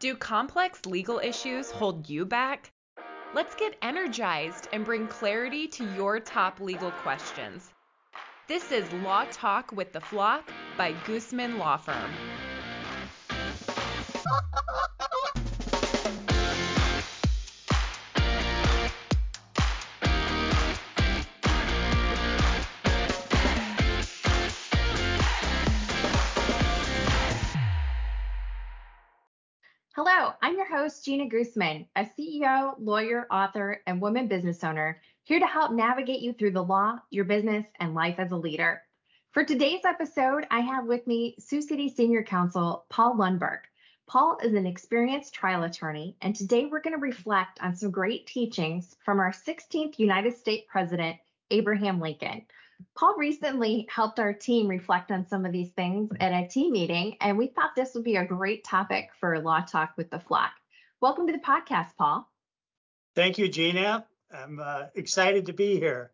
Do complex legal issues hold you back? Let's get energized and bring clarity to your top legal questions. This is Law Talk with the Flock by Goosmann Law Firm. Hello, I'm your host, Jeana Goosmann, a CEO, lawyer, author, and woman business owner, here to help navigate you through the law, your business, and life as a leader. For today's episode, I have with me Sioux City Senior Counsel Paul Lundberg. Paul is an experienced trial attorney, and today we're going to reflect on some great teachings from our 16th United States President, Abraham Lincoln. Paul recently helped our team reflect on some of these things at a team meeting, and we thought this would be a great topic for Law Talk with the Flock. Welcome to the podcast, Paul. Thank you, Jeana. I'm uh, excited to be here.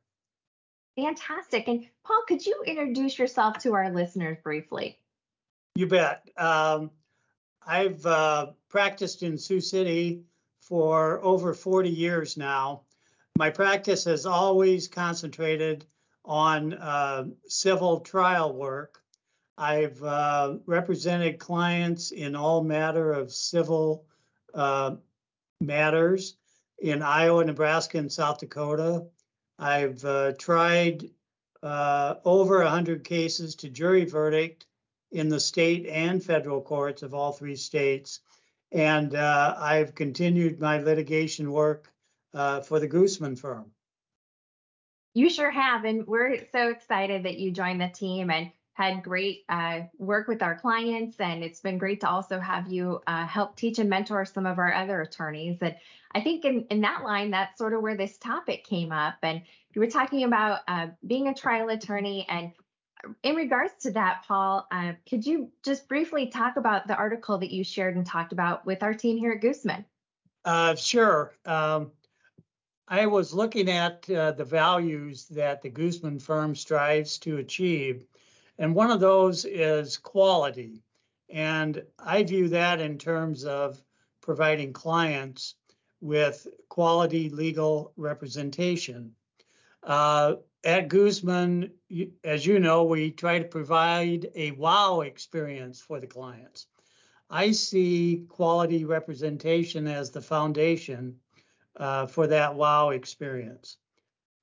Fantastic. And Paul, could you introduce yourself to our listeners briefly? You bet. Um, I've uh, practiced in Sioux City for over 40 years now. My practice has always concentrated on uh, civil trial work. I've uh, represented clients in all matter of civil uh, matters in Iowa, Nebraska, and South Dakota. I've uh, tried uh, over 100 cases to jury verdict in the state and federal courts of all three states. And uh, I've continued my litigation work for the Goosmann firm. You sure have. And we're so excited that you joined the team and had great uh, work with our clients. And it's been great to also have you uh, help teach and mentor some of our other attorneys. And I think in, in that line, that's sort of where this topic came up. And you were talking about uh, being a trial attorney. And in regards to that, Paul, uh, could you just briefly talk about the article that you shared and talked about with our team here at Goosmann? Uh, sure. Um, I was looking at uh, the values that the Goosmann firm strives to achieve, and one of those is quality. And I view that in terms of providing clients with quality legal representation. Uh, at Goosmann, as you know, we try to provide a wow experience for the clients. I see quality representation as the foundation uh, for that wow experience.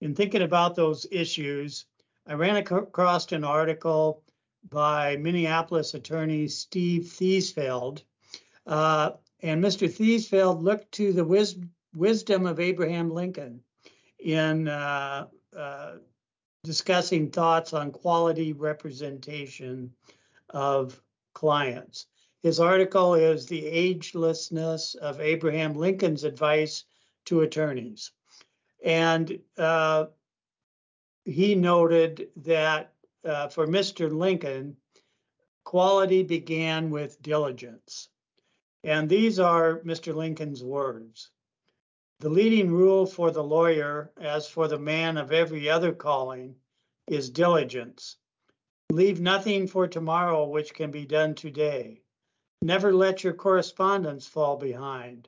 In thinking about those issues, I ran across an article by Minneapolis attorney Steve Thiesfeld. Uh, and Mr. Thiesfeld looked to the wis- wisdom of Abraham Lincoln in uh, uh, discussing thoughts on quality representation of clients. His article is The Agelessness of Abraham Lincoln's Advice to attorneys. And uh, he noted that uh, for Mr. Lincoln, quality began with diligence. And these are Mr. Lincoln's words. The leading rule for the lawyer, as for the man of every other calling, is diligence. Leave nothing for tomorrow which can be done today. Never let your correspondence fall behind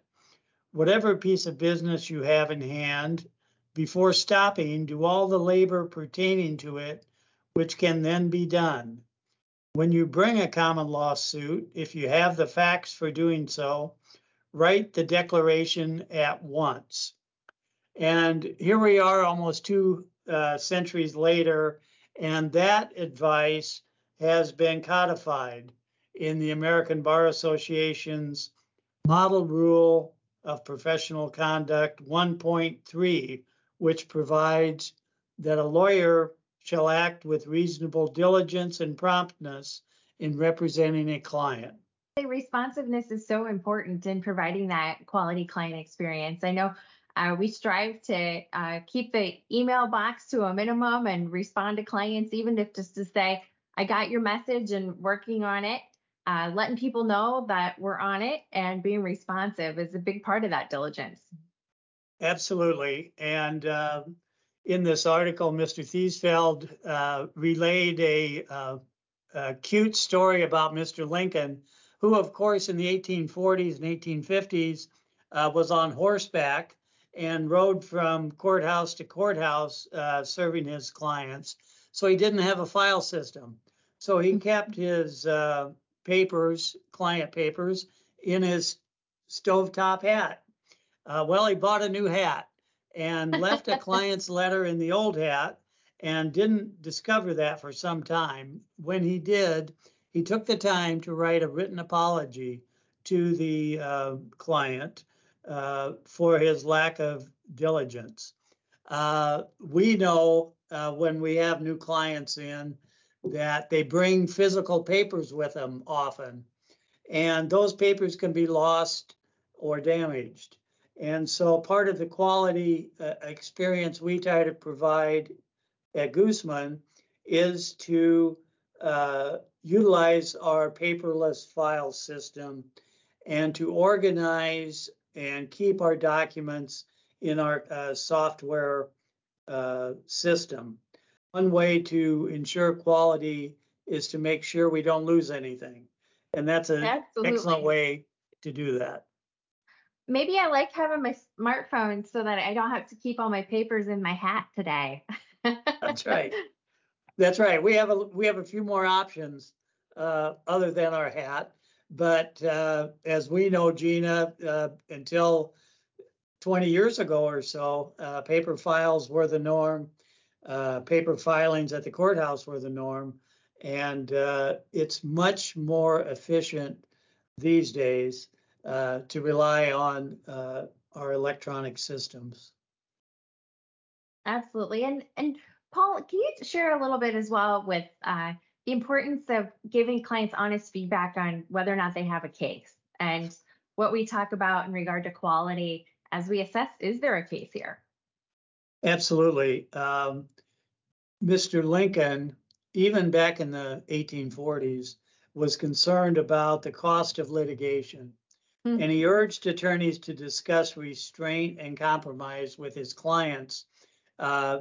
whatever piece of business you have in hand, before stopping, do all the labor pertaining to it, which can then be done. When you bring a common law suit, if you have the facts for doing so, write the declaration at once. And here we are almost two uh, centuries later, and that advice has been codified in the American Bar Association's model rule of Professional Conduct 1.3, which provides that a lawyer shall act with reasonable diligence and promptness in representing a client. Responsiveness is so important in providing that quality client experience. I know uh, we strive to uh, keep the email box to a minimum and respond to clients, even if just to say, I got your message and working on it uh, letting people know that we're on it and being responsive is a big part of that diligence. Absolutely. And uh, in this article, Mr. Thiesfeld uh, relayed a, uh, a, cute story about Mr. Lincoln who, of course, in the 1840s and 1850s uh, was on horseback and rode from courthouse to courthouse uh, serving his clients. So he didn't have a file system. So he kept his uh, papers, client papers, in his stovetop hat. Uh, well, he bought a new hat and left a client's letter in the old hat and didn't discover that for some time. When he did, he took the time to write a written apology to the uh, client uh, for his lack of diligence. Uh, we know uh, when we have new clients in that they bring physical papers with them often, and those papers can be lost or damaged. And so part of the quality uh, experience we try to provide at Goosmann is to uh, utilize our paperless file system and to organize and keep our documents in our uh, software uh, system. One way to ensure quality is to make sure we don't lose anything. And that's an Absolutely. excellent way to do that. Maybe I like having my smartphone so that I don't have to keep all my papers in my hat today. that's right. That's right. We have a we have a few more options uh, other than our hat. But uh, as we know, Jeana, uh, until 20 years ago or so, uh, paper files were the norm. Uh, paper filings at the courthouse were the norm. And uh, it's much more efficient these days uh, to rely on our electronic systems. Absolutely. And and Paul, can you share a little bit as well with uh, the importance of giving clients honest feedback on whether or not they have a case and what we talk about in regard to quality as we assess is there a case here? Absolutely. Um, Mr. Lincoln, even back in the 1840s, was concerned about the cost of litigation. Mm-hmm. And he urged attorneys to discuss restraint and compromise with his clients uh,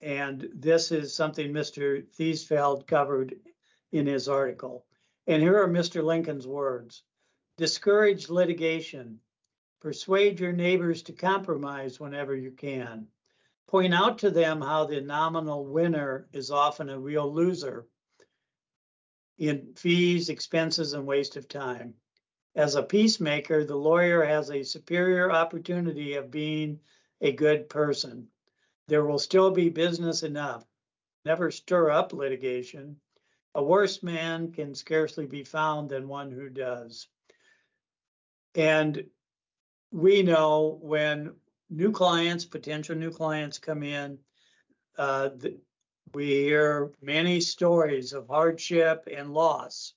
and this is something Mr. Thiesfeld covered in his article. And here are Mr. Lincoln's words Discourage litigation. Persuade your neighbors to compromise whenever you can. Point out to them how the nominal winner is often a real loser in fees, expenses, and waste of time. As a peacemaker, the lawyer has a superior opportunity of being a good person there will still be business enough. Never stir up litigation. A worse man can scarcely be found than one who does. And we know when new clients, potential new clients come in, uh, we hear many stories of hardship and loss.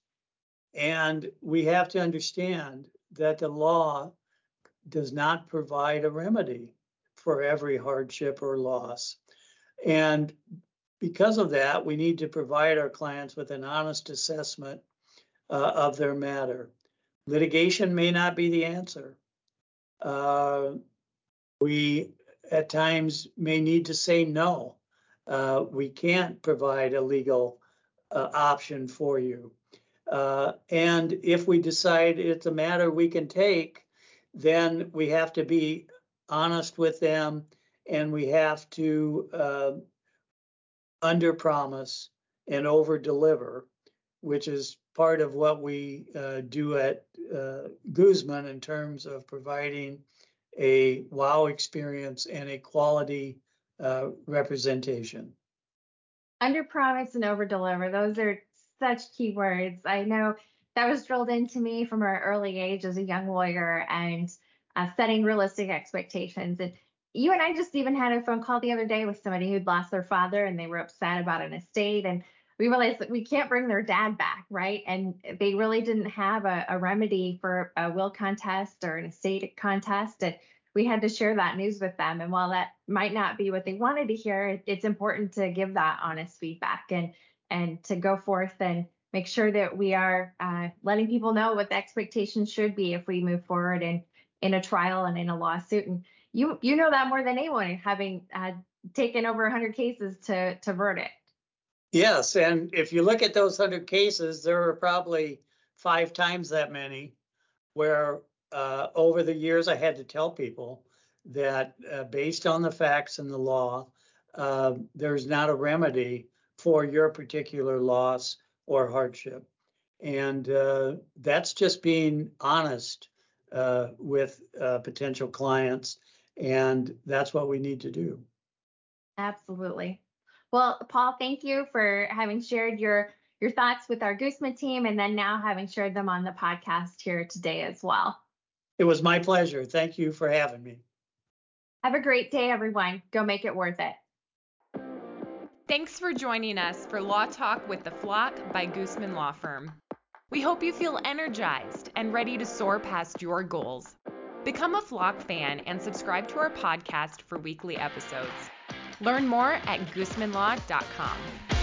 And we have to understand that the law does not provide a remedy for every hardship or loss. And because of that, we need to provide our clients with an honest assessment uh, of their matter. Litigation may not be the answer. Uh, we at times may need to say no. Uh, we can't provide a legal uh, option for you. Uh, and if we decide it's a matter we can take, then we have to be honest with them, and we have to uh, under promise and over deliver, which is part of what we uh, do at uh, Goosmann in terms of providing a wow experience and a quality uh, representation. Under promise and over deliver, those are such key words. I know that was drilled into me from an early age as a young lawyer, and uh, setting realistic expectations. And you and I just even had a phone call the other day with somebody who'd lost their father and they were upset about an estate. And we realized that we can't bring their dad back, right? And they really didn't have a, a remedy for a will contest or an estate contest. And we had to share that news with them. And while that might not be what they wanted to hear, it's important to give that honest feedback and and to go forth and make sure that we are uh, letting people know what the expectations should be if we move forward and in a trial and in a lawsuit. And you you know that more than anyone, having uh, taken over 100 cases to to verdict. Yes, and if you look at those 100 cases, there are probably five times that many, where uh, over the years I had to tell people that uh, based on the facts and the law, uh, there's not a remedy for your particular loss or hardship. And uh, that's just being honest uh, with uh, potential clients. And that's what we need to do. Absolutely. Well, Paul, thank you for having shared your your thoughts with our Goosmann team and then now having shared them on the podcast here today as well. It was my pleasure. Thank you for having me. Have a great day, everyone. Go make it worth it. Thanks for joining us for Law Talk with the Flock by Goosmann Law Firm. We hope you feel energized and ready to soar past your goals. Become a Flock fan and subscribe to our podcast for weekly episodes. Learn more at goosmannlaw.com.